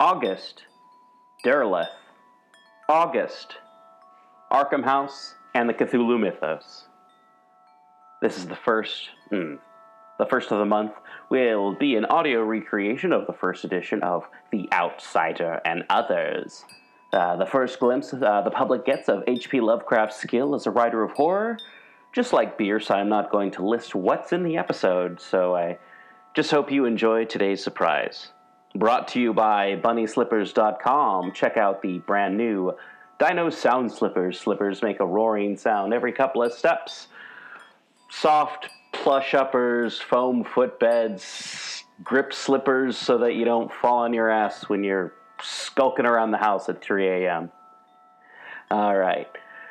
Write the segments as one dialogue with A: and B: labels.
A: August, Derleth, August, Arkham House, and the Cthulhu Mythos. This is the first, mm, the first of the month will be an audio recreation of the first edition of The Outsider and Others. Uh, the first glimpse uh, the public gets of H.P. Lovecraft's skill as a writer of horror. Just like Bierce, I'm not going to list what's in the episode, so I just hope you enjoy today's surprise. Brought to you by BunnySlippers.com. Check out the brand new Dino Sound Slippers. Slippers make a roaring sound every couple of steps. Soft plush uppers, foam footbeds, grip slippers so that you don't fall on your ass when you're skulking around the house at 3 a.m. All right.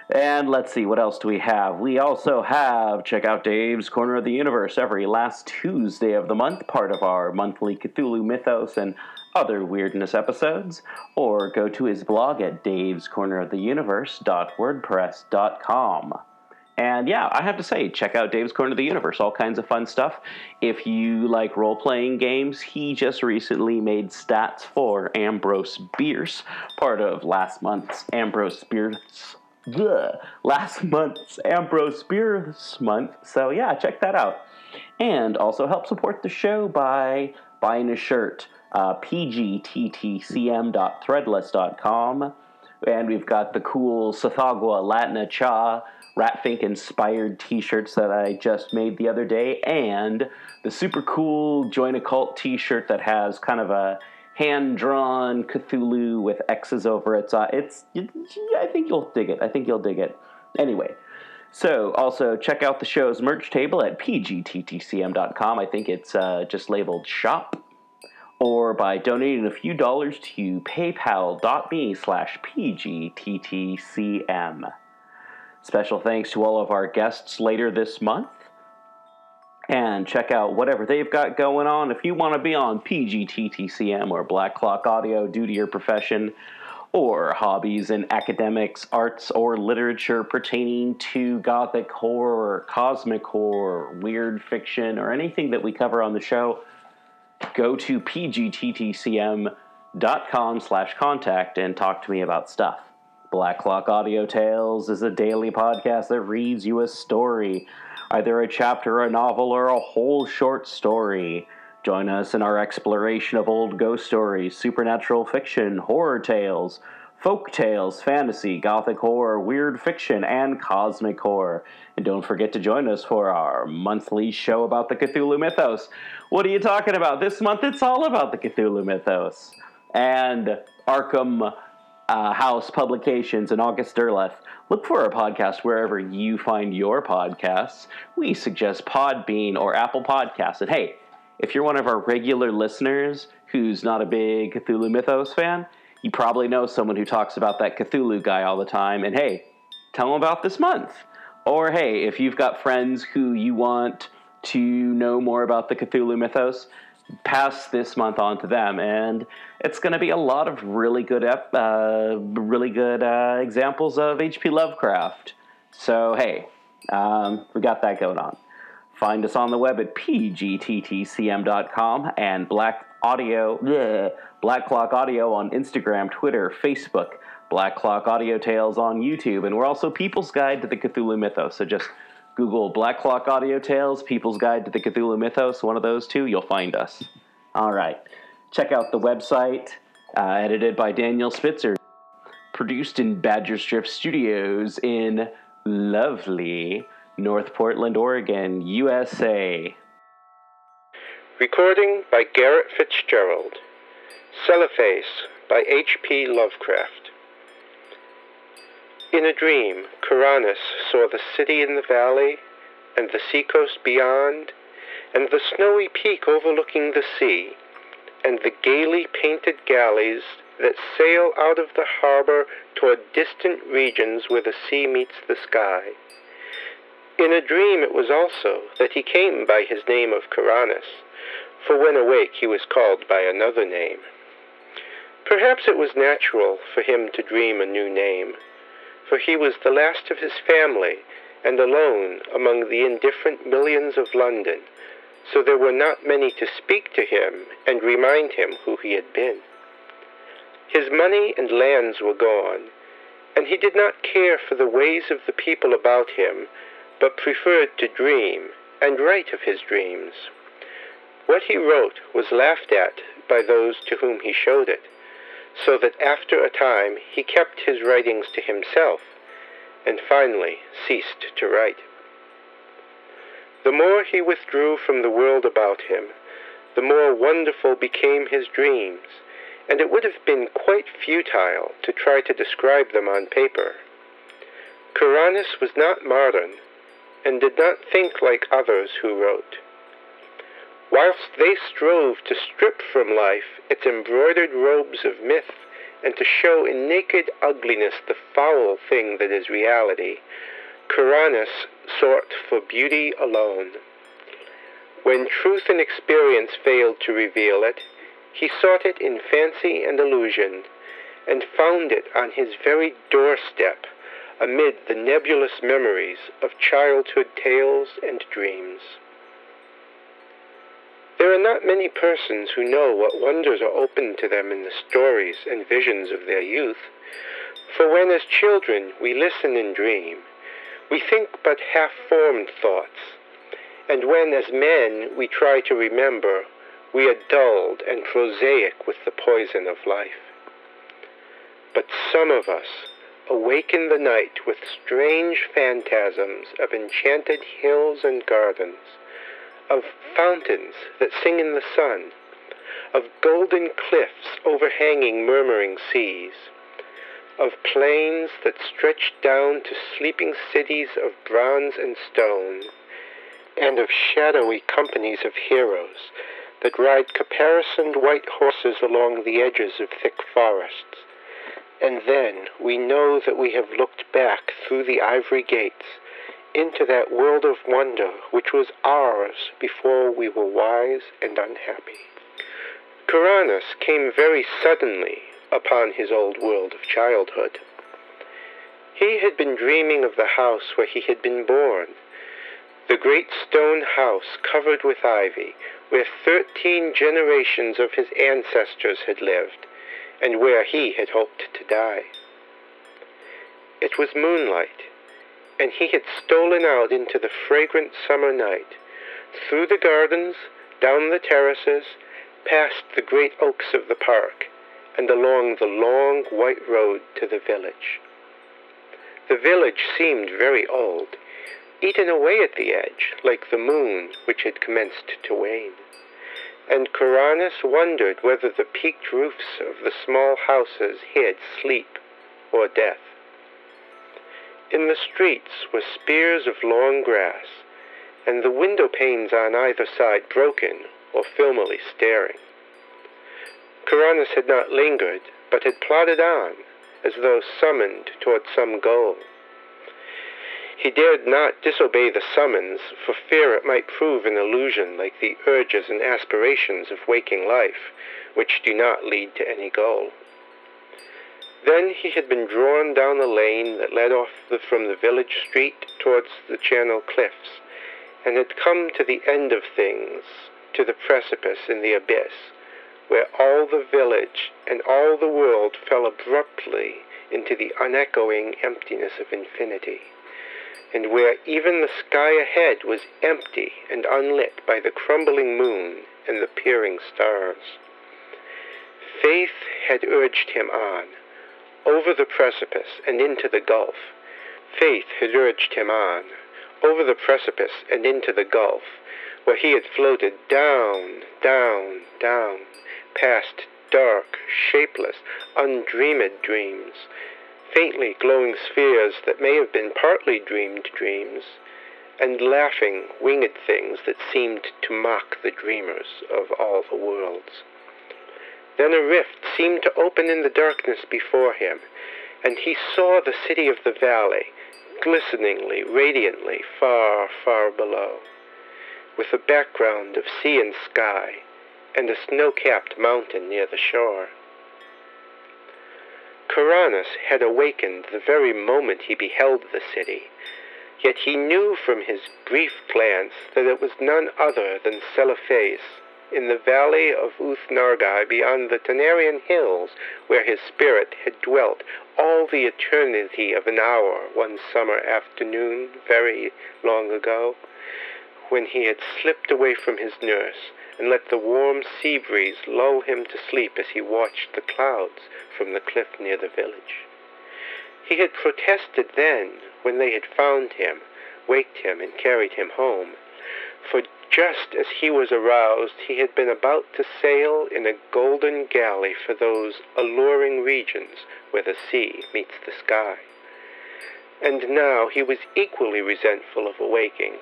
A: And let's see, what else do we have? We also have check out Dave's Corner of the Universe every last Tuesday of the month, part of our monthly Cthulhu Mythos and other weirdness episodes, or go to his blog at davescorneroftheuniverse.wordpress.com. And yeah, I have to say, check out Dave's Corner of the Universe. All kinds of fun stuff. If you like role playing games, he just recently made stats for Ambrose Bierce, part of last month's Ambrose Bierce. Ugh, last month's Ambrose Bierce month. So yeah, check that out. And also help support the show by buying a shirt. Uh, pgttcm.threadless.com. And we've got the cool Tsathoggua Latina Cha Ratfink inspired t shirts that I just made the other day, and the super cool Join a Cult t shirt that has kind of a hand drawn Cthulhu with X's over it. Uh, it's, I think you'll dig it. I think you'll dig it. Anyway. So, also check out the show's merch table at pgttcm.com. I think it's uh, just labeled shop. Or by donating a few dollars to paypal.me slash pgttcm. Special thanks to all of our guests later this month. And check out whatever they've got going on. If you want to be on PGTTCM or Black Clock Audio due to your profession, or hobbies in academics, arts, or literature pertaining to gothic horror, cosmic horror, weird fiction, or anything that we cover on the show, go to pgttcm.com slash contact and talk to me about stuff. Black Clock Audio Tales is a daily podcast that reads you a story, either a chapter, a novel, or a whole short story. Join us in our exploration of old ghost stories, supernatural fiction, horror tales, folk tales, fantasy, gothic horror, weird fiction, and cosmic horror. And don't forget to join us for our monthly show about the Cthulhu mythos. What are you talking about? This month it's all about the Cthulhu mythos. And Arkham uh, House Publications and August Derleth. Look for our podcast wherever you find your podcasts. We suggest Podbean or Apple Podcasts. And hey, if you're one of our regular listeners who's not a big Cthulhu Mythos fan, you probably know someone who talks about that Cthulhu guy all the time. And hey, tell them about this month. Or hey, if you've got friends who you want to know more about the Cthulhu Mythos, pass this month on to them, and it's going to be a lot of really good, uh, really good uh, examples of H.P. Lovecraft. So hey, um, we got that going on. Find us on the web at pgttcm.com and Black Audio, bleh, Black Clock Audio on Instagram, Twitter, Facebook, Black Clock Audio Tales on YouTube, and we're also People's Guide to the Cthulhu Mythos. So just Google Black Clock Audio Tales, People's Guide to the Cthulhu Mythos, one of those two, you'll find us. All right. Check out the website, uh, edited by Daniel Spitzer, produced in Badger Strip Studios in lovely North Portland, Oregon, USA.
B: Recording by Garrett Fitzgerald. Celephaïs by H.P. Lovecraft. In a dream, Kuranes saw the city in the valley, and the seacoast beyond, and the snowy peak overlooking the sea, and the gaily painted galleys that sail out of the harbor toward distant regions where the sea meets the sky. In a dream it was also that he came by his name of Kuranes, for when awake he was called by another name. Perhaps it was natural for him to dream a new name for he was the last of his family and alone among the indifferent millions of London, so there were not many to speak to him and remind him who he had been. His money and lands were gone, and he did not care for the ways of the people about him, but preferred to dream and write of his dreams. What he wrote was laughed at by those to whom he showed it, so that after a time he kept his writings to himself, and finally ceased to write. The more he withdrew from the world about him, the more wonderful became his dreams, and it would have been quite futile to try to describe them on paper. Kuranes was not modern, and did not think like others who wrote. Whilst they strove to strip from life its embroidered robes of myth, and to show in naked ugliness the foul thing that is reality, Kuranes sought for beauty alone. When truth and experience failed to reveal it, he sought it in fancy and illusion, and found it on his very doorstep amid the nebulous memories of childhood tales and dreams. There are not many persons who know what wonders are opened to them in the stories and visions of their youth, for when as children we listen and dream, we think but half-formed thoughts, and when as men we try to remember, we are dulled and prosaic with the poison of life. But some of us awaken the night with strange phantasms of enchanted hills and gardens, of fountains that sing in the sun, of golden cliffs overhanging murmuring seas, of plains that stretch down to sleeping cities of bronze and stone, and of shadowy companies of heroes that ride caparisoned white horses along the edges of thick forests. And then we know that we have looked back through the ivory gates into that world of wonder which was ours before we were wise and unhappy. Kuranes came very suddenly upon his old world of childhood. He had been dreaming of the house where he had been born, the great stone house covered with ivy, where thirteen generations of his ancestors had lived, and where he had hoped to die. It was moonlight, and he had stolen out into the fragrant summer night, through the gardens, down the terraces, past the great oaks of the park, and along the long white road to the village. The village seemed very old, eaten away at the edge, like the moon which had commenced to wane and Kuranes wondered whether the peaked roofs of the small houses hid sleep or death. In the streets were spears of long grass, and the window panes on either side broken or filmily staring. Kuranes had not lingered, but had plodded on, as though summoned toward some goal. He dared not disobey the summons, for fear it might prove an illusion like the urges and aspirations of waking life, which do not lead to any goal. Then he had been drawn down a lane that led off the, from the village street towards the Channel cliffs, and had come to the end of things, to the precipice in the abyss, where all the village and all the world fell abruptly into the unechoing emptiness of infinity and where even the sky ahead was empty and unlit by the crumbling moon and the peering stars. Faith had urged him on, over the precipice and into the gulf. Faith had urged him on, over the precipice and into the gulf, where he had floated down, down, down, past dark, shapeless, undreamed dreams, faintly glowing spheres that may have been partly dreamed dreams, and laughing, winged things that seemed to mock the dreamers of all the worlds. Then a rift seemed to open in the darkness before him, and he saw the city of the valley, glisteningly, radiantly, far, far below, with a background of sea and sky, and a snow-capped mountain near the shore. Kuranes had awakened the very moment he beheld the city, yet he knew from his brief glance that it was none other than Celephaïs, in the valley of Ooth-Nargai beyond the Tanarian hills where his spirit had dwelt all the eternity of an hour one summer afternoon very long ago, when he had slipped away from his nurse and let the warm sea breeze lull him to sleep as he watched the clouds from the cliff near the village. He had protested then, when they had found him, waked him, and carried him home, for just as he was aroused, he had been about to sail in a golden galley for those alluring regions where the sea meets the sky. And now he was equally resentful of awaking,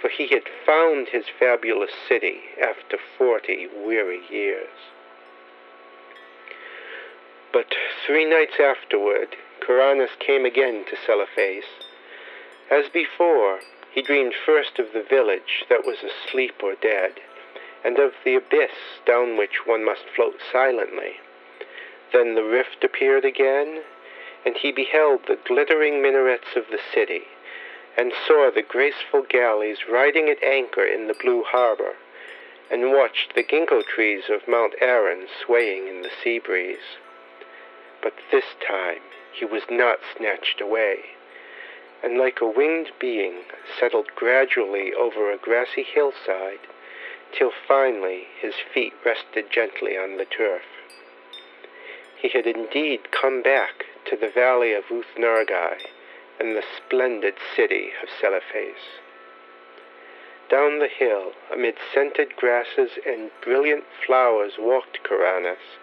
B: for he had found his fabulous city after forty weary years. But three nights afterward, Kuranes came again to Celephaïs. As before, he dreamed first of the village that was asleep or dead, and of the abyss down which one must float silently. Then the rift appeared again, and he beheld the glittering minarets of the city, and saw the graceful galleys riding at anchor in the blue harbor, and watched the ginkgo trees of Mount Aran swaying in the sea breeze. But this time he was not snatched away and like a winged being settled gradually over a grassy hillside till finally his feet rested gently on the turf. He had indeed come back to the valley of Ooth-Nargai and the splendid city of Celephaïs. Down the hill, amid scented grasses and brilliant flowers, walked Kuranes,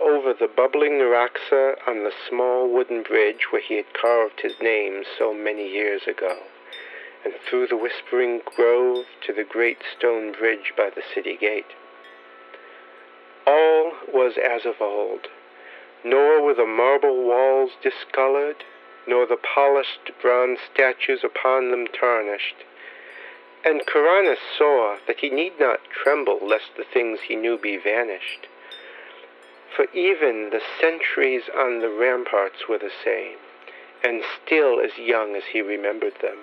B: over the bubbling Naraxa on the small wooden bridge where he had carved his name so many years ago, and through the whispering grove to the great stone bridge by the city gate. All was as of old, nor were the marble walls discolored, nor the polished bronze statues upon them tarnished. And Kuranes saw that he need not tremble lest the things he knew be vanished for even the sentries on the ramparts were the same, and still as young as he remembered them.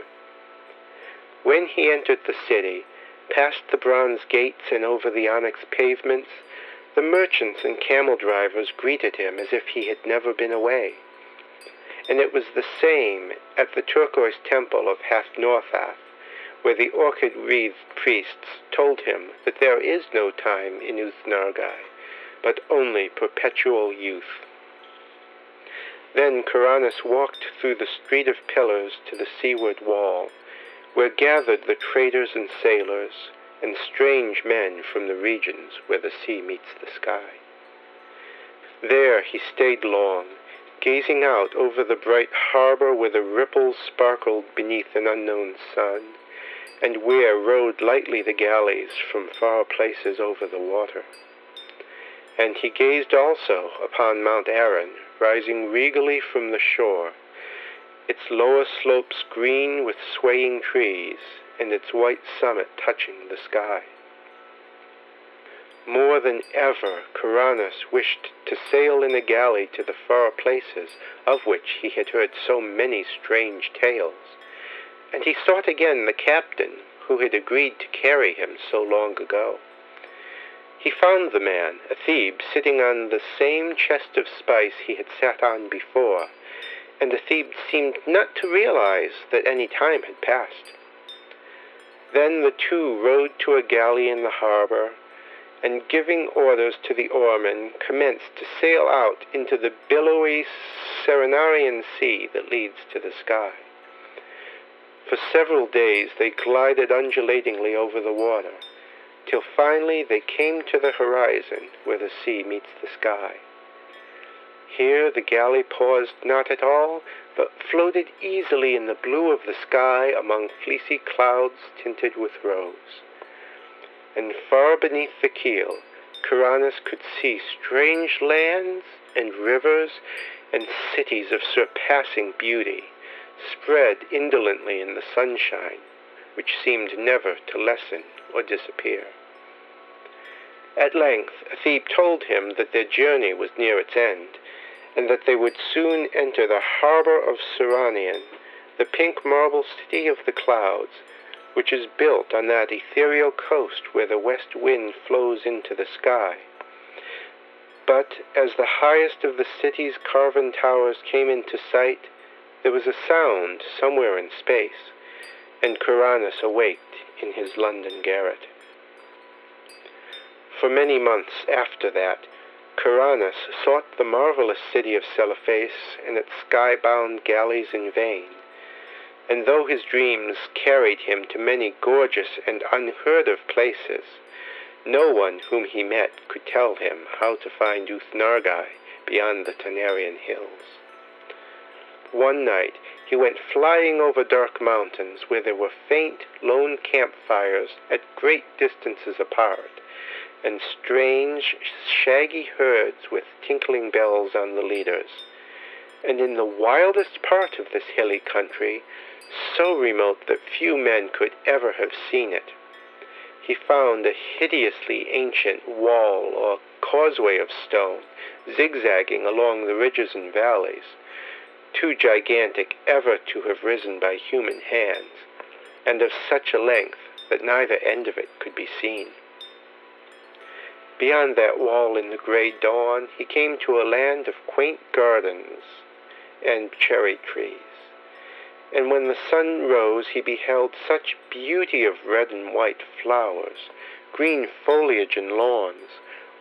B: When he entered the city, past the bronze gates and over the onyx pavements, the merchants and camel drivers greeted him as if he had never been away. And it was the same at the turquoise temple of Hath-Northath, where the orchid-wreathed priests told him that there is no time in Ooth-Nargai but only perpetual youth. Then Kuranes walked through the street of pillars to the seaward wall, where gathered the traders and sailors, and strange men from the regions where the sea meets the sky. There he stayed long, gazing out over the bright harbor where the ripples sparkled beneath an unknown sun, and where rode lightly the galleys from far places over the water. And he gazed also upon Mount Aran, rising regally from the shore, its lower slopes green with swaying trees, and its white summit touching the sky. More than ever, Kuranes wished to sail in a galley to the far places of which he had heard so many strange tales, and he sought again the captain who had agreed to carry him so long ago. He found the man, Athib, sitting on the same chest of spice he had sat on before, and the Thebe seemed not to realize that any time had passed. Then the two rowed to a galley in the harbor, and giving orders to the oarmen, commenced to sail out into the billowy Serenarian sea that leads to the sky. For several days they glided undulatingly over the water till finally they came to the horizon where the sea meets the sky. Here the galley paused not at all, but floated easily in the blue of the sky among fleecy clouds tinted with rose. And far beneath the keel, Kuranes could see strange lands and rivers and cities of surpassing beauty, spread indolently in the sunshine, which seemed never to lessen or disappear. At length Thebe told him that their journey was near its end, and that they would soon enter the harbor of Serannian, the pink marble city of the clouds, which is built on that ethereal coast where the west wind flows into the sky. But as the highest of the city's carven towers came into sight, there was a sound somewhere in space, and Kuranes awaked in his London garret. For many months after that, Kuranes sought the marvelous city of Celephaïs and its sky-bound galleys in vain. And though his dreams carried him to many gorgeous and unheard-of places, no one whom he met could tell him how to find Ooth-Nargai beyond the Tanarian hills. One night he went flying over dark mountains where there were faint, lone campfires at great distances apart, and strange, shaggy herds with tinkling bells on the leaders. And in the wildest part of this hilly country, so remote that few men could ever have seen it, he found a hideously ancient wall or causeway of stone zigzagging along the ridges and valleys, too gigantic ever to have risen by human hands, and of such a length that neither end of it could be seen. Beyond that wall in the gray dawn, he came to a land of quaint gardens and cherry trees. And when the sun rose, he beheld such beauty of red and white flowers, green foliage and lawns,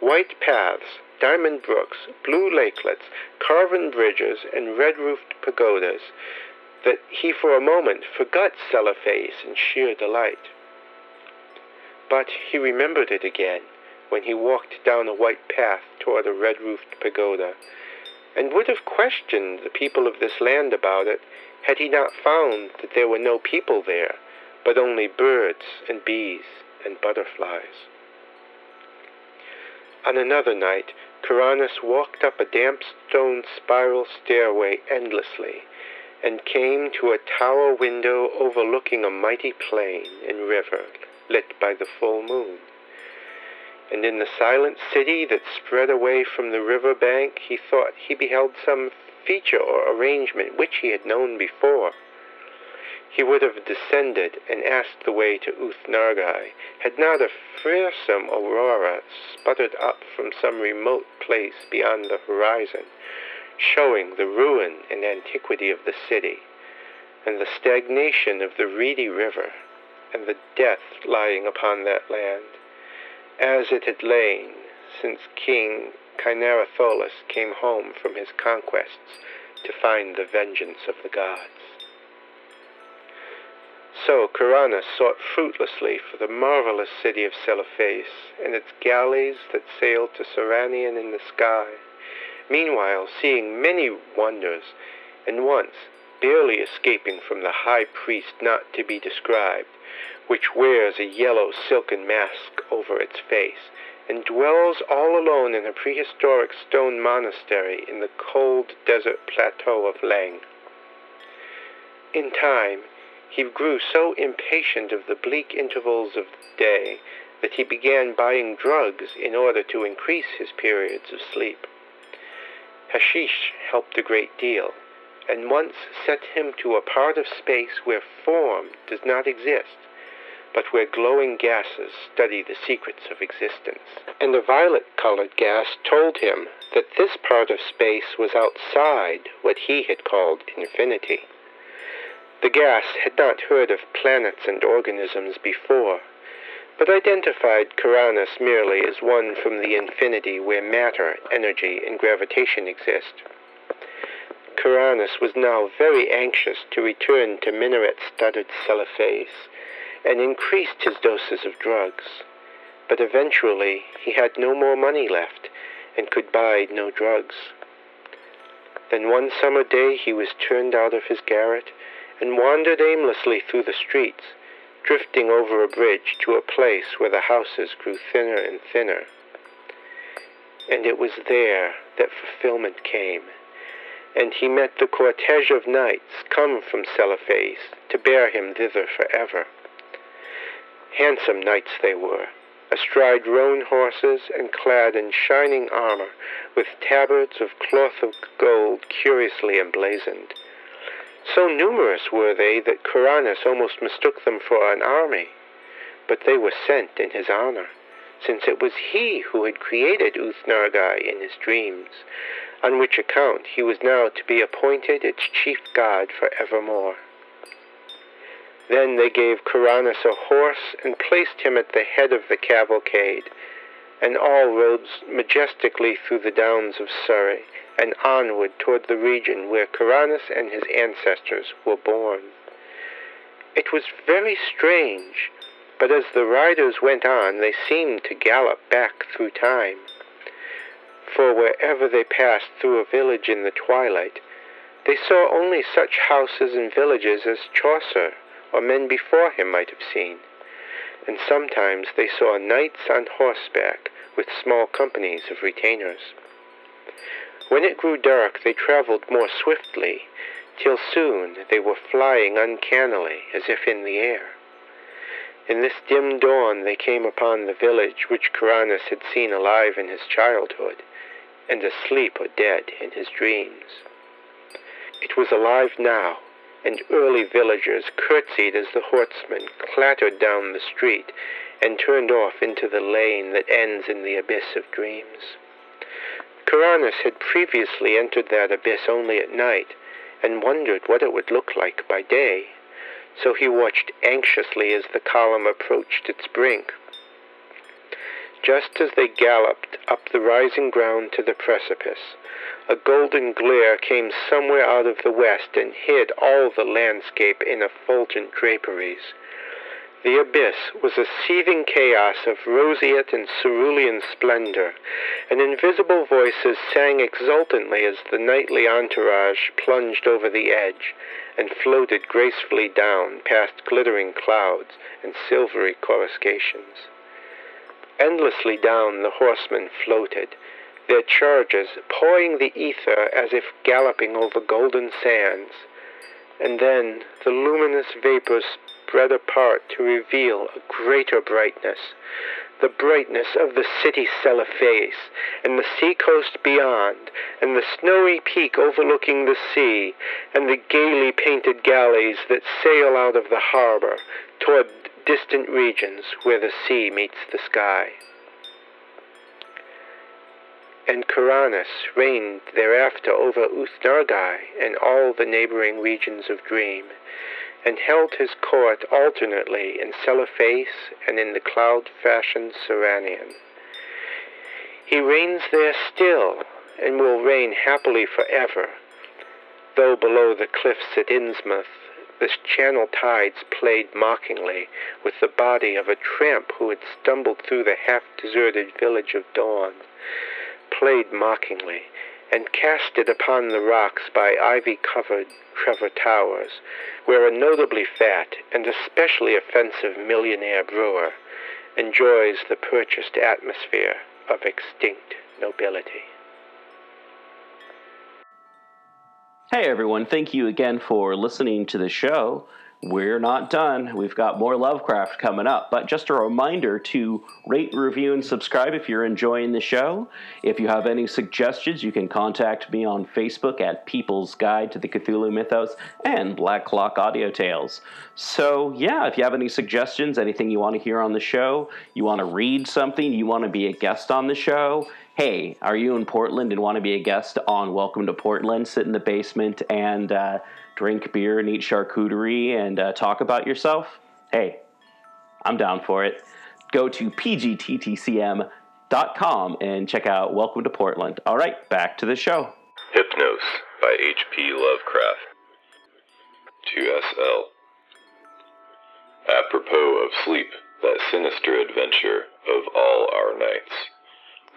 B: white paths, diamond brooks, blue lakelets, carven bridges, and red-roofed pagodas, that he for a moment forgot Celephaïs in sheer delight. But he remembered it again when he walked down a white path toward a red-roofed pagoda, and would have questioned the people of this land about it had he not found that there were no people there, but only birds and bees and butterflies. On another night, Kuranes walked up a damp stone spiral stairway endlessly, and came to a tower window overlooking a mighty plain and river lit by the full moon and in the silent city that spread away from the river bank he thought he beheld some feature or arrangement which he had known before. He would have descended and asked the way to Ooth-Nargai, had not a fearsome aurora sputtered up from some remote place beyond the horizon, showing the ruin and antiquity of the city, and the stagnation of the reedy river, and the death lying upon that land as it had lain since King Kynaratholis came home from his conquests to find the vengeance of the gods. So Kuranes sought fruitlessly for the marvelous city of Celephaïs and its galleys that sailed to Serannian in the sky, meanwhile seeing many wonders, and once barely escaping from the high priest not to be described, which wears a yellow silken mask over its face, and dwells all alone in a prehistoric stone monastery in the cold desert plateau of Leng. In time, he grew so impatient of the bleak intervals of day that he began buying drugs in order to increase his periods of sleep. Hashish helped a great deal, and once set him to a part of space where form does not exist, but where glowing gases study the secrets of existence. And a violet-colored gas told him that this part of space was outside what he had called infinity. The gas had not heard of planets and organisms before, but identified Kuranes merely as one from the infinity where matter, energy, and gravitation exist. Kuranes was now very anxious to return to minaret-studded Celephaïs and increased his doses of drugs. But eventually he had no more money left and could buy no drugs. Then one summer day he was turned out of his garret and wandered aimlessly through the streets, drifting over a bridge to a place where the houses grew thinner and thinner. And it was there that fulfillment came, and he met the cortege of knights come from Celephaïs to bear him thither forever. Handsome knights they were, astride roan horses and clad in shining armor, with tabards of cloth of gold curiously emblazoned. So numerous were they that Kuranes almost mistook them for an army, but they were sent in his honor, since it was he who had created Ooth-Nargai in his dreams, on which account he was now to be appointed its chief god for evermore. Then they gave Kuranes a horse and placed him at the head of the cavalcade, and all rode majestically through the downs of Surrey and onward toward the region where Kuranes and his ancestors were born. It was very strange, but as the riders went on, they seemed to gallop back through time. For wherever they passed through a village in the twilight, they saw only such houses and villages as Chaucer or men before him might have seen, and sometimes they saw knights on horseback with small companies of retainers. When it grew dark, they traveled more swiftly, till soon they were flying uncannily as if in the air. In this dim dawn they came upon the village which Kuranes had seen alive in his childhood, and asleep or dead in his dreams. It was alive now, and early villagers curtsied as the horsemen clattered down the street and turned off into the lane that ends in the abyss of dreams. Kuranes had previously entered that abyss only at night, and wondered what it would look like by day, so he watched anxiously as the column approached its brink. Just as they galloped up the rising ground to the precipice, a golden glare came somewhere out of the west and hid all the landscape in effulgent draperies. The abyss was a seething chaos of roseate and cerulean splendor, and invisible voices sang exultantly as the nightly entourage plunged over the edge and floated gracefully down past glittering clouds and silvery coruscations. Endlessly down the horsemen floated, their chargers pawing the ether as if galloping over golden sands, and then the luminous vapors spread apart to reveal a greater brightness, the brightness of the city Celephaïs, and the seacoast beyond, and the snowy peak overlooking the sea, and the gaily painted galleys that sail out of the harbor toward distant regions where the sea meets the sky. And Kuranes reigned thereafter over Ooth-Nargai and all the neighboring regions of Dream, and held his court alternately in Celephaïs and in the cloud-fashioned Serannian. He reigns there still, and will reign happily forever, though below the cliffs at Innsmouth the channel tides played mockingly with the body of a tramp who had stumbled through the half-deserted village of Dawn, played mockingly, and cast it upon the rocks by ivy-covered Trevor Towers, where a notably fat and especially offensive millionaire brewer enjoys the purchased atmosphere of extinct nobility.
A: Hey everyone, thank you again for listening to the show. We're not done. We've got more Lovecraft coming up. But just a reminder to rate, review, and subscribe if you're enjoying the show. If you have any suggestions, you can contact me on Facebook at People's Guide to the Cthulhu Mythos and Black Clock Audio Tales. So, yeah, if you have any suggestions, anything you want to hear on the show, you want to read something, you want to be a guest on the show, hey, are you in Portland and want to be a guest on Welcome to Portland? Sit in the basement and uh, drink beer and eat charcuterie and uh, talk about yourself? Hey, I'm down for it. Go to pgttcm.com and check out Welcome to Portland. All right, back to the show.
C: Hypnos by H.P. Lovecraft. 2SL. Apropos of sleep, that sinister adventure of all our nights.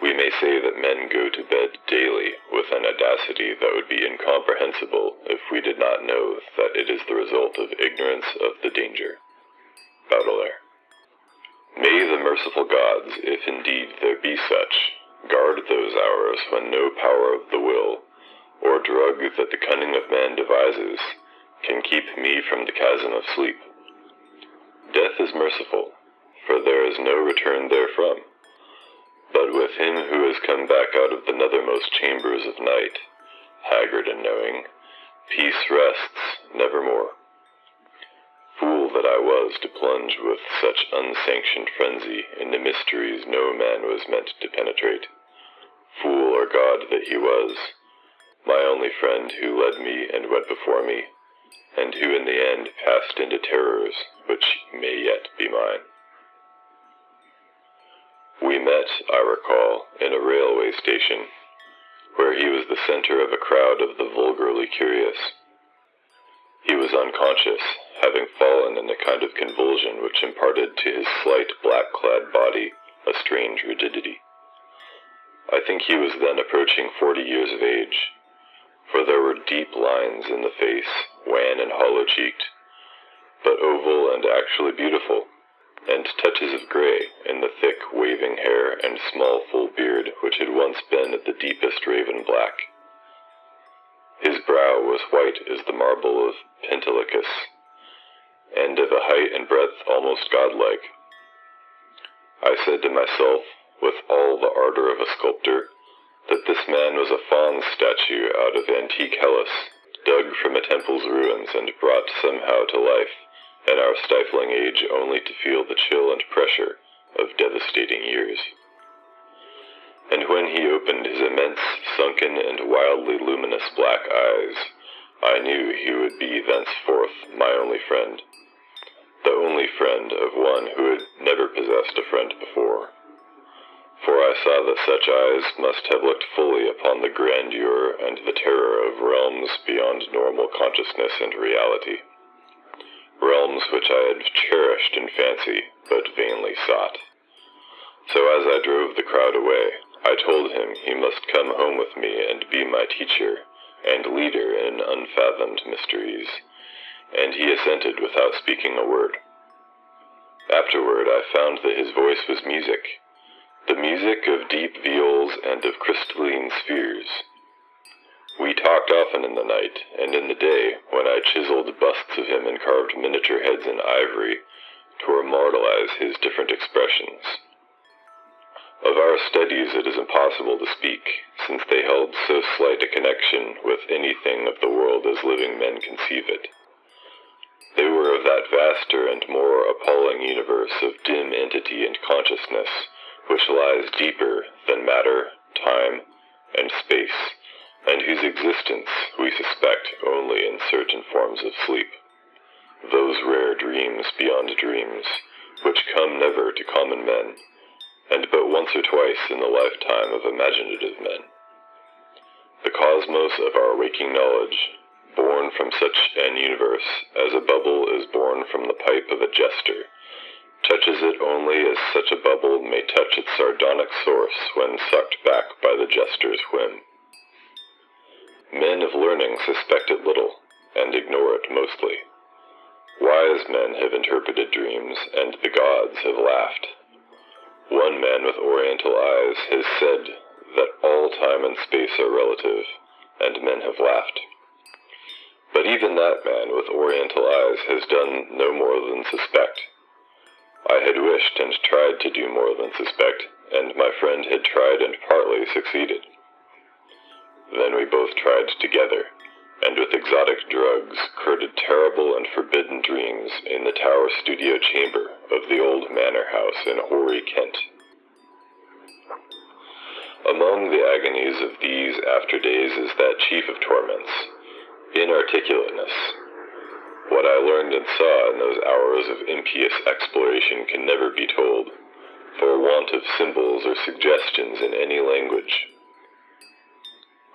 C: We may say that men go to bed daily with an audacity that would be incomprehensible if we did not know that it is the result of ignorance of the danger. Baudelaire. May the merciful gods, if indeed there be such, guard those hours when no power of the will, or drug that the cunning of man devises, can keep me from the chasm of sleep. Death is merciful, for there is no return therefrom. But with him who has come back out of the nethermost chambers of night, haggard and knowing, peace rests nevermore. Fool that I was to plunge with such unsanctioned frenzy into mysteries no man was meant to penetrate. Fool or god that he was, my only friend who led me and went before me, and who in the end passed into terrors which may yet be mine. We met, I recall, in a railway station, where he was the center of a crowd of the vulgarly curious. He was unconscious, having fallen in a kind of convulsion which imparted to his slight black-clad body a strange rigidity. I think he was then approaching forty years of age, for there were deep lines in the face, wan and hollow-cheeked, but oval and actually beautiful, and touches of gray in the thick, waving hair and small, full beard which had once been of the deepest raven black. His brow was white as the marble of Pentelicus, and of a height and breadth almost godlike. I said to myself, with all the ardor of a sculptor, that this man was a faun's statue out of antique Hellas, dug from a temple's ruins and brought somehow to life in our stifling age only to feel the chill and pressure of devastating years. And when he opened his immense, sunken, and wildly luminous black eyes, I knew he would be thenceforth my only friend, the only friend of one who had never possessed a friend before. For I saw that such eyes must have looked fully upon the grandeur and the terror of realms beyond normal consciousness and reality realms which I had cherished in fancy, but vainly sought. So as I drove the crowd away, I told him he must come home with me and be my teacher and leader in unfathomed mysteries, and he assented without speaking a word. Afterward I found that his voice was music, the music of deep viols and of crystalline spheres, we talked often in the night, and in the day, when I chiseled busts of him and carved miniature heads in ivory to immortalize his different expressions. Of our studies it is impossible to speak, since they held so slight a connection with anything of the world as living men conceive it. They were of that vaster and more appalling universe of dim entity and consciousness, which lies deeper than matter, time, and space and whose existence we suspect only in certain forms of sleep. Those rare dreams beyond dreams, which come never to common men, and but once or twice in the lifetime of imaginative men. The cosmos of our waking knowledge, born from such an universe as a bubble is born from the pipe of a jester, touches it only as such a bubble may touch its sardonic source when sucked back by the jester's whim. Men of learning suspect it little, and ignore it mostly. Wise men have interpreted dreams, and the gods have laughed. One man with oriental eyes has said that all time and space are relative, and men have laughed. But even that man with oriental eyes has done no more than suspect. I had wished and tried to do more than suspect, and my friend had tried and partly succeeded. Then we both tried together, and with exotic drugs courted terrible and forbidden dreams in the tower studio chamber of the old manor house in hoary, Kent. Among the agonies of these after days is that chief of torments, inarticulateness. What I learned and saw in those hours of impious exploration can never be told, for want of symbols or suggestions in any language.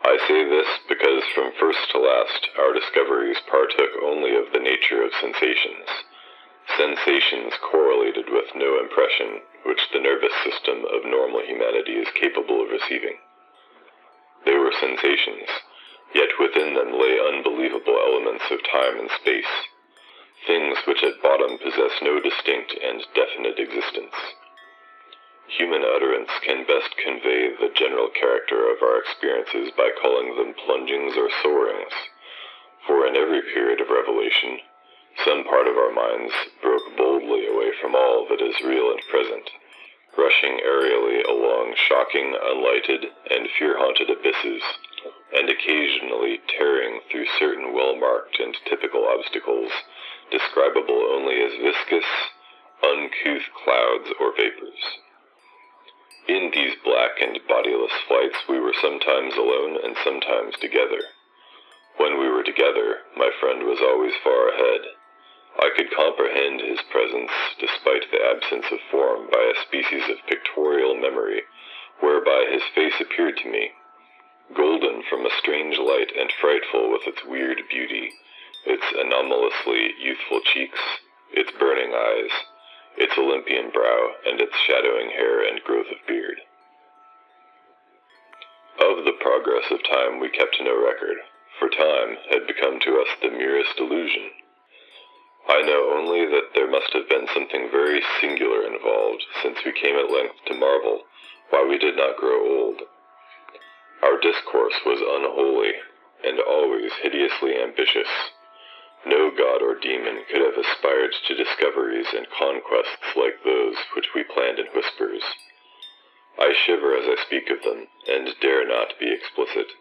C: I say this because from first to last our discoveries partook only of the nature of sensations, sensations correlated with no impression which the nervous system of normal humanity is capable of receiving. They were sensations, yet within them lay unbelievable elements of time and space, things which at bottom possess no distinct and definite existence. Human utterance can best convey the general character of our experiences by calling them plungings or soarings, for in every period of revelation, some part of our minds broke boldly away from all that is real and present, rushing aerially along shocking, unlighted, and fear-haunted abysses, and occasionally tearing through certain well-marked and typical obstacles, describable only as viscous, uncouth clouds or vapors. In these black and bodiless flights we were sometimes alone and sometimes together. When we were together, my friend was always far ahead. I could comprehend his presence, despite the absence of form, by a species of pictorial memory, whereby his face appeared to me, golden from a strange light and frightful with its weird beauty, its anomalously youthful cheeks, its burning eyes, its Olympian brow, and its shadowing hair and growth of beard. Of the progress of time we kept no record, for time had become to us the merest illusion. I know only that there must have been something very singular involved, since we came at length to marvel why we did not grow old. Our discourse was unholy, and always hideously ambitious. No god or demon could have aspired to discoveries and conquests like those which we planned in whispers. I shiver as I speak of them, and dare not be explicit.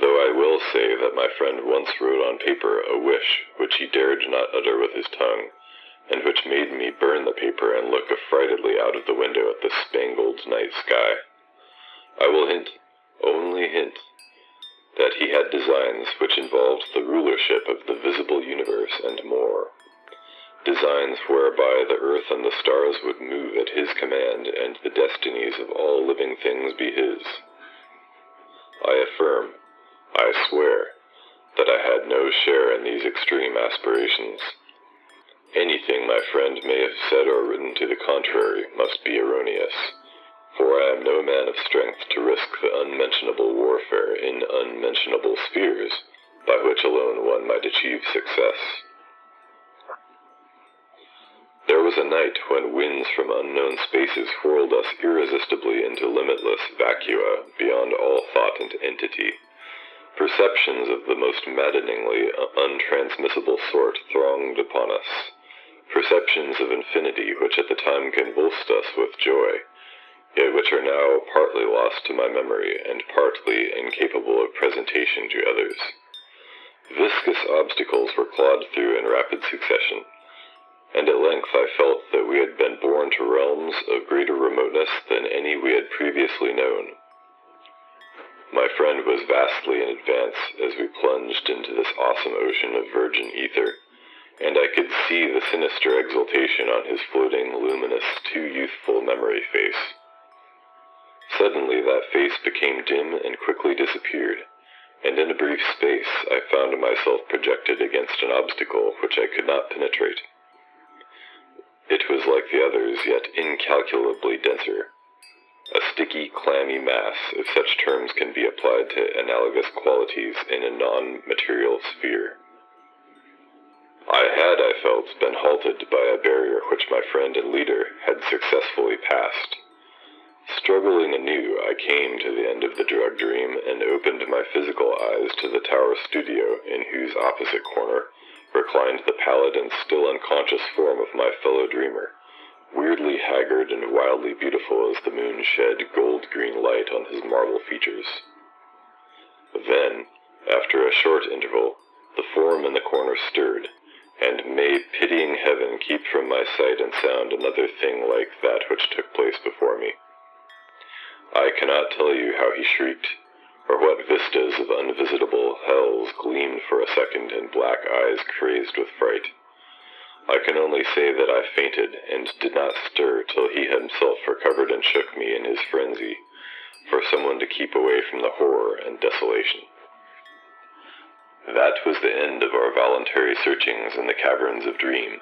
C: Though I will say that my friend once wrote on paper a wish which he dared not utter with his tongue, and which made me burn the paper and look affrightedly out of the window at the spangled night sky. I will hint, only hint, that he had designs which involved the rulership of the visible universe and more. Designs whereby the earth and the stars would move at his command and the destinies of all living things be his. I affirm, I swear, that I had no share in these extreme aspirations. Anything my friend may have said or written to the contrary must be erroneous for I am no man of strength to risk the unmentionable warfare in unmentionable spheres, by which alone one might achieve success. There was a night when winds from unknown spaces whirled us irresistibly into limitless vacua beyond all thought and entity. Perceptions of the most maddeningly untransmissible sort thronged upon us. Perceptions of infinity which at the time convulsed us with joy yet which are now partly lost to my memory and partly incapable of presentation to others. Viscous obstacles were clawed through in rapid succession, and at length I felt that we had been borne to realms of greater remoteness than any we had previously known. My friend was vastly in advance as we plunged into this awesome ocean of virgin ether, and I could see the sinister exultation on his floating, luminous, too youthful memory face. Suddenly that face became dim and quickly disappeared, and in a brief space I found myself projected against an obstacle which I could not penetrate. It was like the others, yet incalculably denser. A sticky, clammy mass, if such terms can be applied to analogous qualities in a non-material sphere. I had, I felt, been halted by a barrier which my friend and leader had successfully passed. Struggling anew, I came to the end of the drug dream and opened my physical eyes to the tower studio in whose opposite corner reclined the pallid and still unconscious form of my fellow dreamer, weirdly haggard and wildly beautiful as the moon shed gold-green light on his marble features. Then, after a short interval, the form in the corner stirred, and may pitying heaven keep from my sight and sound another thing like that which took place before me. I cannot tell you how he shrieked, or what vistas of unvisitable hells gleamed for a second in black eyes crazed with fright. I can only say that I fainted and did not stir till he himself recovered and shook me in his frenzy, for someone to keep away from the horror and desolation. That was the end of our voluntary searchings in the caverns of dream.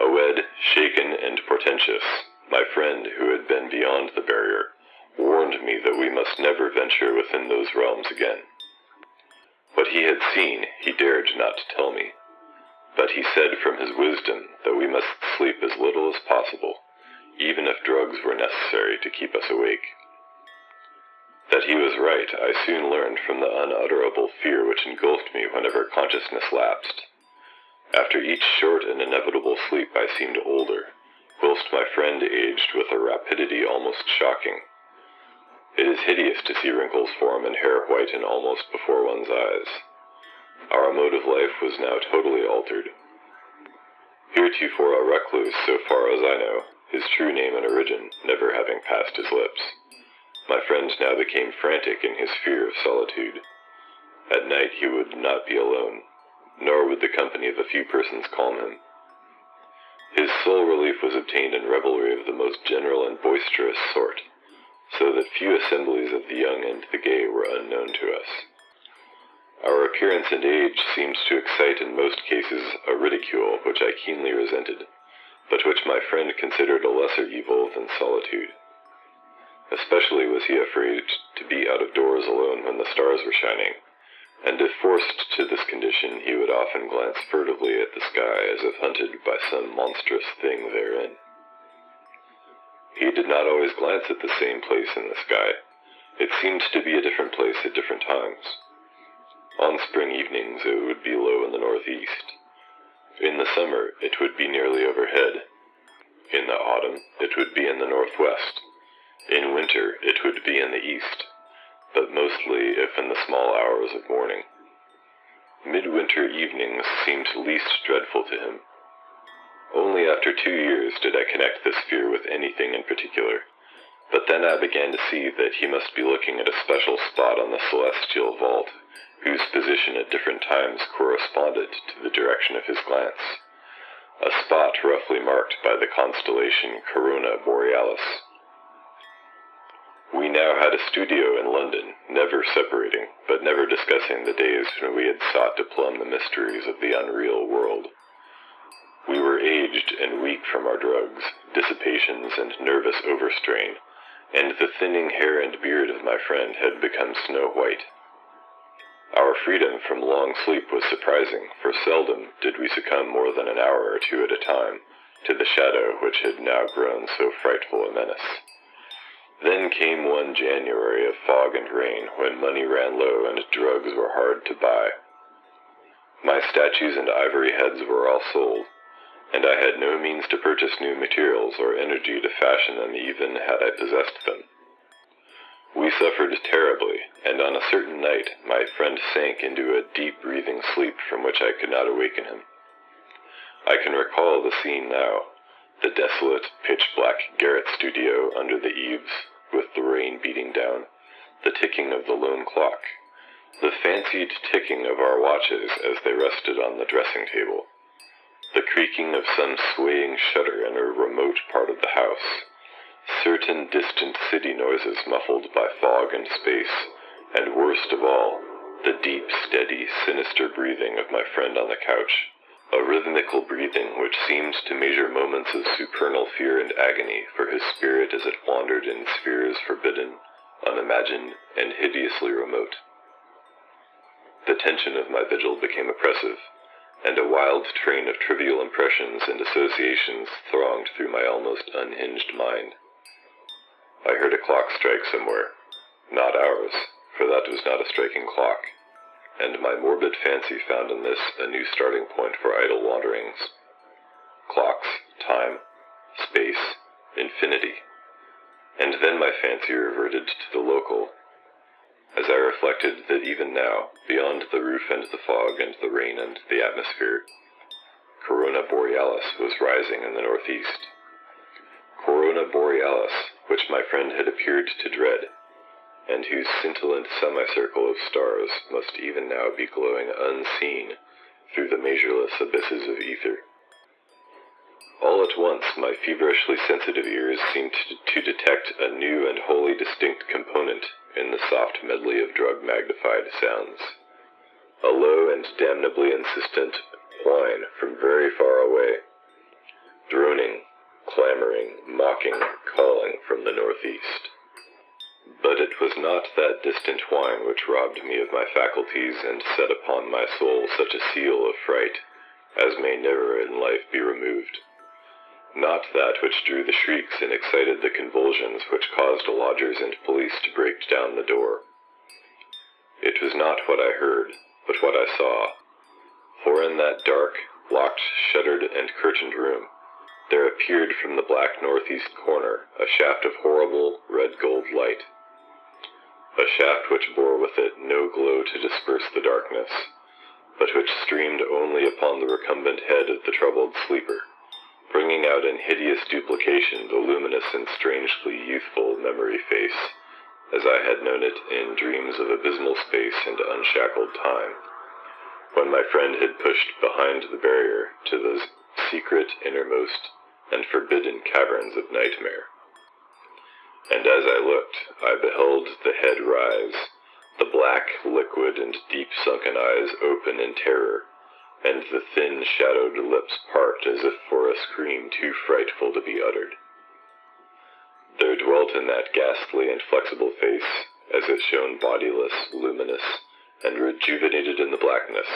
C: Awed, shaken, and portentous, my friend, who had been beyond the barrier, warned me that we must never venture within those realms again. What he had seen he dared not tell me, but he said from his wisdom that we must sleep as little as possible, even if drugs were necessary to keep us awake. That he was right I soon learned from the unutterable fear which engulfed me whenever consciousness lapsed. After each short and inevitable sleep I seemed older, whilst my friend aged with a rapidity almost shocking. It is hideous to see wrinkles form and hair whiten almost before one's eyes. Our mode of life was now totally altered. Heretofore a recluse, so far as I know, his true name and origin never having passed his lips. My friend now became frantic in his fear of solitude. At night he would not be alone, nor would the company of a few persons calm him. His sole relief was obtained in revelry of the most general and boisterous sort, so that few assemblies of the young and the gay were unknown to us. Our appearance and age seemed to excite in most cases a ridicule which I keenly resented, but which my friend considered a lesser evil than solitude. Especially was he afraid to be out of doors alone when the stars were shining, and if forced to this condition he would often glance furtively at the sky as if hunted by some monstrous thing therein. He did not always glance at the same place in the sky. It seemed to be a different place at different times. On spring evenings it would be low in the northeast. In the summer it would be nearly overhead. In the autumn it would be in the northwest. In winter it would be in the east but mostly if in the small hours of morning. Midwinter evenings seemed least dreadful to him. Only after two years did I connect this fear with anything in particular, but then I began to see that he must be looking at a special spot on the celestial vault, whose position at different times corresponded to the direction of his glance, a spot roughly marked by the constellation Corona Borealis. We now had a studio in London, never separating, but never discussing the days when we had sought to plumb the mysteries of the unreal world. We were aged and weak from our drugs, dissipations, and nervous overstrain, and the thinning hair and beard of my friend had become snow white. Our freedom from long sleep was surprising, for seldom did we succumb more than an hour or two at a time to the shadow which had now grown so frightful a menace. Then came one January of fog and rain, when money ran low and drugs were hard to buy. My statues and ivory heads were all sold, and I had no means to purchase new materials or energy to fashion them even had I possessed them. We suffered terribly, and on a certain night my friend sank into a deep breathing sleep from which I could not awaken him. I can recall the scene now, the desolate, pitch black garret studio under the eaves, with the rain beating down, the ticking of the lone clock, the fancied ticking of our watches as they rested on the dressing table, the creaking of some swaying shutter in a remote part of the house, certain distant city noises muffled by fog and space, and worst of all, the deep, steady, sinister breathing of my friend on the couch. A rhythmical breathing which seemed to measure moments of supernal fear and agony for his spirit as it wandered in spheres forbidden, unimagined, and hideously remote. The tension of my vigil became oppressive, and a wild train of trivial impressions and associations thronged through my almost unhinged mind. I heard a clock strike somewhere, not ours, for that was not a striking clock and my morbid fancy found in this a new starting point for idle wanderings. Clocks, time, space, infinity. And then my fancy reverted to the local, as I reflected that even now, beyond the roof and the fog and the rain and the atmosphere, Corona Borealis was rising in the northeast. Corona Borealis, which my friend had appeared to dread, and whose scintillant semicircle of stars must even now be glowing unseen through the measureless abysses of ether. All at once, my feverishly sensitive ears seemed to, detect a new and wholly distinct component in the soft medley of drug magnified sounds. A low and damnably insistent whine from very far away. Droning, clamoring, mocking, calling from the northeast. But it was not that distant whine which robbed me of my faculties and set upon my soul such a seal of fright as may never in life be removed. Not that which drew the shrieks and excited the convulsions which caused lodgers and police to break down the door. It was not what I heard, but what I saw. For in that dark, locked, shuttered, and curtained room, there appeared from the black northeast corner a shaft of horrible, red gold light. a shaft which bore with it no glow to disperse the darkness, but which streamed only upon the recumbent head of the troubled sleeper, bringing out in hideous duplication the luminous and strangely youthful memory face, as I had known it in dreams of abysmal space and unshackled time, when my friend had pushed behind the barrier to those secret, innermost, and forbidden caverns of nightmare. And as I looked, I beheld the head rise, the black, liquid, and deep sunken eyes open in terror, and the thin, shadowed lips part as if for a scream too frightful to be uttered. There dwelt in that ghastly and flexible face, as it shone bodiless, luminous, and rejuvenated in the blackness,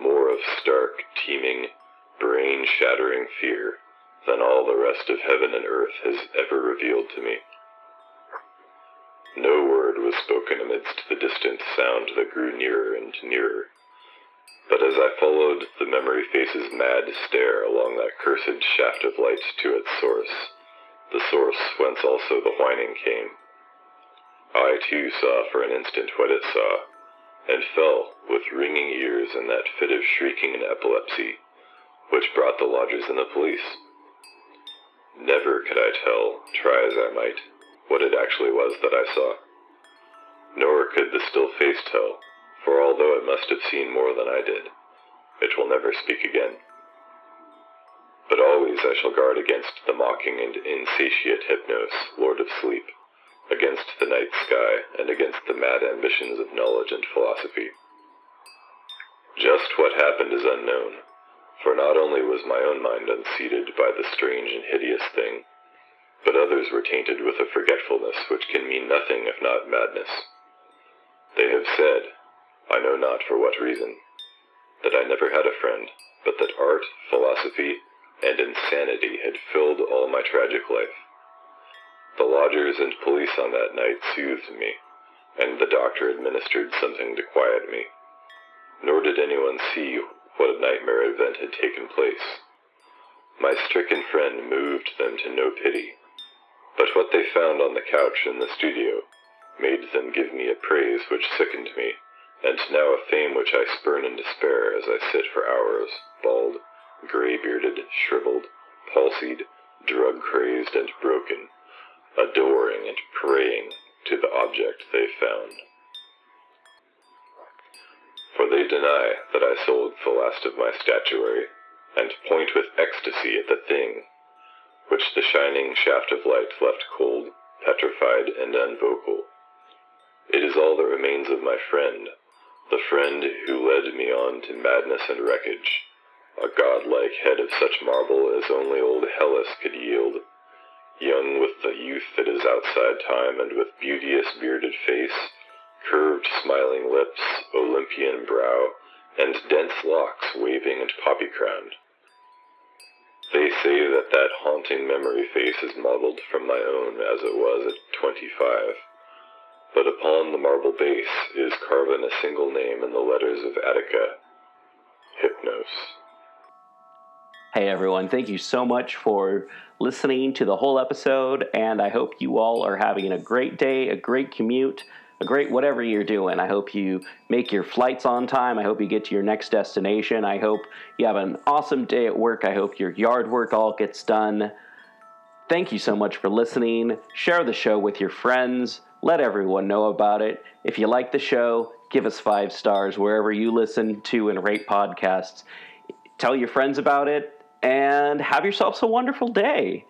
C: more of stark, teeming, brain-shattering fear than all the rest of heaven and earth has ever revealed to me. No word was spoken amidst the distant sound that grew nearer and nearer. But as I followed the memory face's mad stare along that cursed shaft of light to its source, the source whence also the whining came, I too saw for an instant what it saw, and fell with ringing ears in that fit of shrieking and epilepsy which brought the lodgers and the police. Never could I tell, try as I might, what it actually was that I saw. Nor could the still face tell, for although it must have seen more than I did, it will never speak again. But always I shall guard against the mocking and insatiate Hypnos, Lord of Sleep, against the night sky, and against the mad ambitions of knowledge and philosophy. Just what happened is unknown, for not only was my own mind unseated by the strange and hideous thing, but others were tainted with a forgetfulness which can mean nothing if not madness. They have said, I know not for what reason, that I never had a friend, but that art, philosophy, and insanity had filled all my tragic life. The lodgers and police on that night soothed me, and the doctor administered something to quiet me. Nor did anyone see what a nightmare event had taken place. My stricken friend moved them to no pity, but what they found on the couch in the studio made them give me a praise which sickened me, and now a fame which I spurn in despair as I sit for hours, bald, gray-bearded, shriveled, palsied, drug-crazed, and broken, adoring and praying to the object they found for they deny that I sold the last of my statuary, and point with ecstasy at the thing which the shining shaft of light left cold, petrified, and unvocal. It is all that remains of my friend, the friend who led me on to madness and wreckage, a godlike head of such marble as only old Hellas could yield, young with the youth that is outside time, and with beauteous bearded face, curved smiling lips, Olympian brow, and dense locks waving and poppy-crowned. They say that that haunting memory face is modeled from my own as it was at twenty-five, but upon the marble base is carven a single name in the letters of Attica, Hypnos.
A: Hey everyone, thank you so much for listening to the whole episode, and I hope you all are having a great day, a great commute, a great whatever you're doing. I hope you make your flights on time. I hope you get to your next destination. I hope you have an awesome day at work. I hope your yard work all gets done. Thank you so much for listening. Share the show with your friends. Let everyone know about it. If you like the show, give us five stars wherever you listen to and rate podcasts. Tell your friends about it and have yourselves a wonderful day.